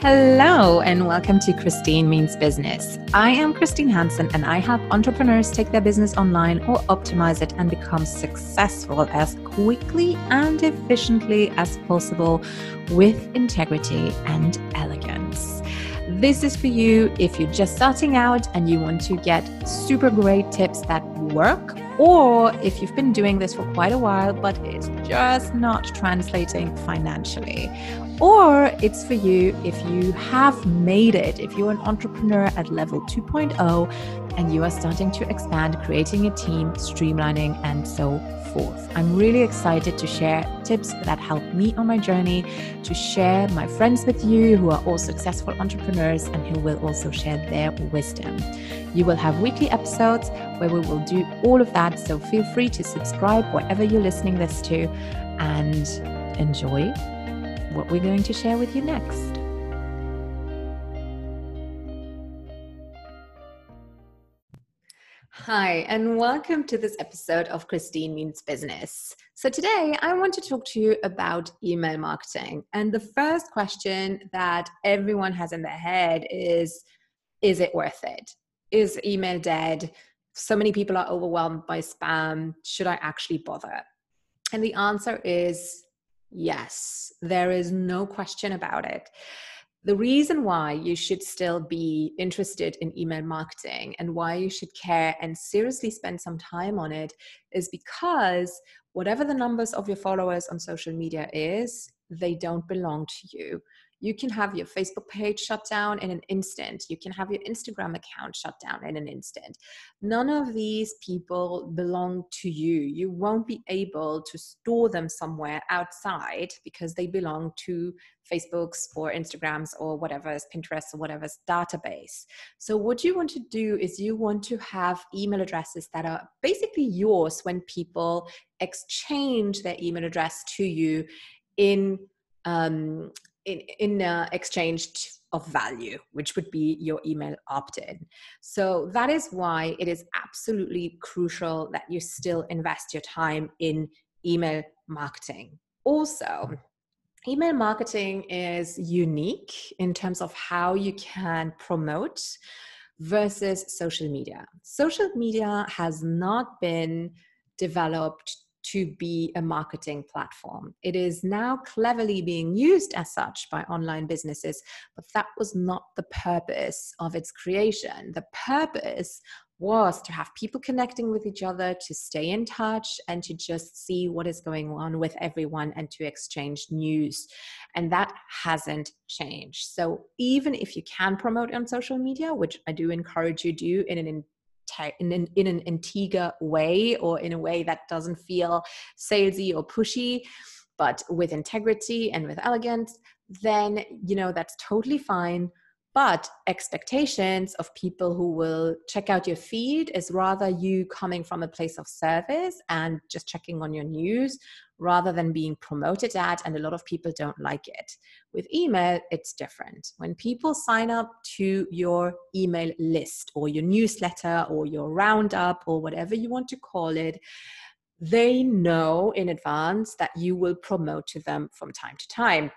Hello, and welcome to Christine Means Business. I am Christine Hansen, and I help entrepreneurs take their business online or optimize it and become successful as quickly and efficiently as possible with integrity and elegance. This is for you if you're just starting out and you want to get super great tips that work, or if you've been doing this for quite a while but it's just not translating financially or it's for you if you have made it, if you're an entrepreneur at level 2.0 and you are starting to expand, creating a team, streamlining, and so forth. I'm really excited to share tips that help me on my journey, to share my friends with you who are all successful entrepreneurs and who will also share their wisdom. You will have weekly episodes where we will do all of that, so feel free to subscribe wherever you're listening this to and enjoy what we're going to share with you next. Hi, and welcome to this episode of Christine Means Business. So, today I want to talk to you about email marketing. And the first question that everyone has in their head is Is it worth it? Is email dead? So many people are overwhelmed by spam. Should I actually bother? And the answer is Yes, there is no question about it. The reason why you should still be interested in email marketing and why you should care and seriously spend some time on it is because whatever the numbers of your followers on social media is, they don't belong to you you can have your Facebook page shut down in an instant. You can have your Instagram account shut down in an instant. None of these people belong to you. You won't be able to store them somewhere outside because they belong to Facebook's or Instagram's or whatever's Pinterest or whatever's database. So, what you want to do is you want to have email addresses that are basically yours when people exchange their email address to you in um, in, in uh, exchange of value, which would be your email opt in. So that is why it is absolutely crucial that you still invest your time in email marketing. Also, email marketing is unique in terms of how you can promote versus social media. Social media has not been developed to be a marketing platform. It is now cleverly being used as such by online businesses, but that was not the purpose of its creation. The purpose was to have people connecting with each other, to stay in touch, and to just see what is going on with everyone and to exchange news. And that hasn't changed. So, even if you can promote on social media, which I do encourage you to do in an in an, in an Antigua way or in a way that doesn't feel salesy or pushy, but with integrity and with elegance, then you know that's totally fine. But expectations of people who will check out your feed is rather you coming from a place of service and just checking on your news rather than being promoted at and a lot of people don't like it. With email it's different. When people sign up to your email list or your newsletter or your roundup or whatever you want to call it they know in advance that you will promote to them from time to time.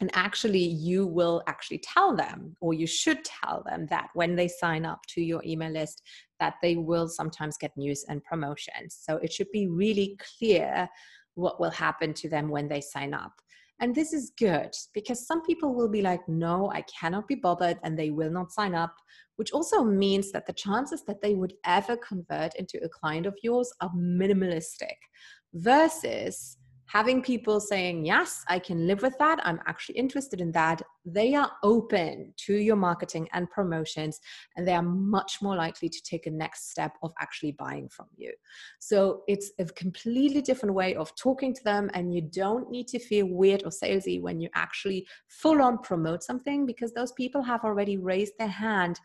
And actually you will actually tell them or you should tell them that when they sign up to your email list that they will sometimes get news and promotions. So it should be really clear what will happen to them when they sign up. And this is good because some people will be like no i cannot be bothered and they will not sign up which also means that the chances that they would ever convert into a client of yours are minimalistic versus having people saying, Yes, I can live with that. I'm actually interested in that. They are open to your marketing and promotions, and they are much more likely to take a next step of actually buying from you. So it's a completely different way of talking to them, and you don't need to feel weird or salesy when you actually full on promote something because those people have already raised their hand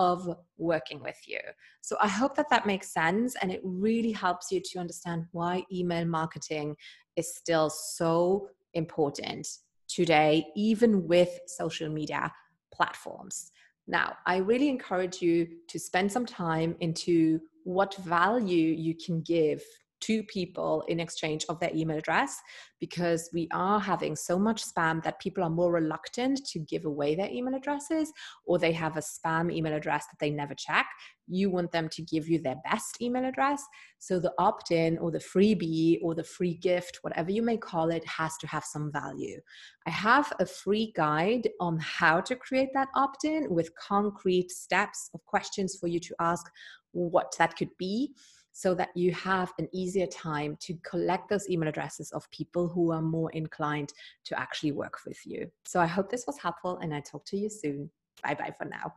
of working with you. So I hope that that makes sense and it really helps you to understand why email marketing is still so important today, even with social media platforms. Now, I really encourage you to spend some time into what value you can give two people in exchange of their email address because we are having so much spam that people are more reluctant to give away their email addresses or they have a spam email address that they never check. You want them to give you their best email address. So the opt in or the freebie or the free gift, whatever you may call it, has to have some value. I have a free guide on how to create that opt in with concrete steps of questions for you to ask what that could be so that you have an easier time to collect those email addresses of people who are more inclined to actually work with you. So I hope this was helpful and I talk to you soon. Bye bye for now.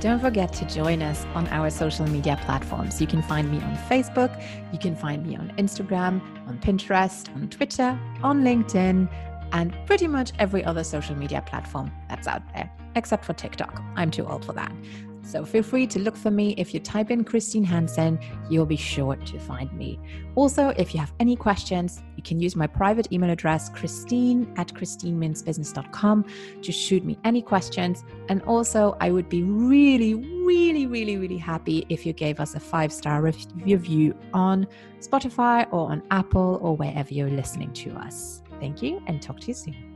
Don't forget to join us on our social media platforms. You can find me on Facebook, you can find me on Instagram, on Pinterest, on Twitter, on LinkedIn, and pretty much every other social media platform that's out there, except for TikTok. I'm too old for that. So feel free to look for me. If you type in Christine Hansen, you'll be sure to find me. Also, if you have any questions, you can use my private email address, christine at christinemeansbusiness.com, to shoot me any questions. And also, I would be really, really, really, really happy if you gave us a five star review on Spotify or on Apple or wherever you're listening to us. Thank you and talk to you soon.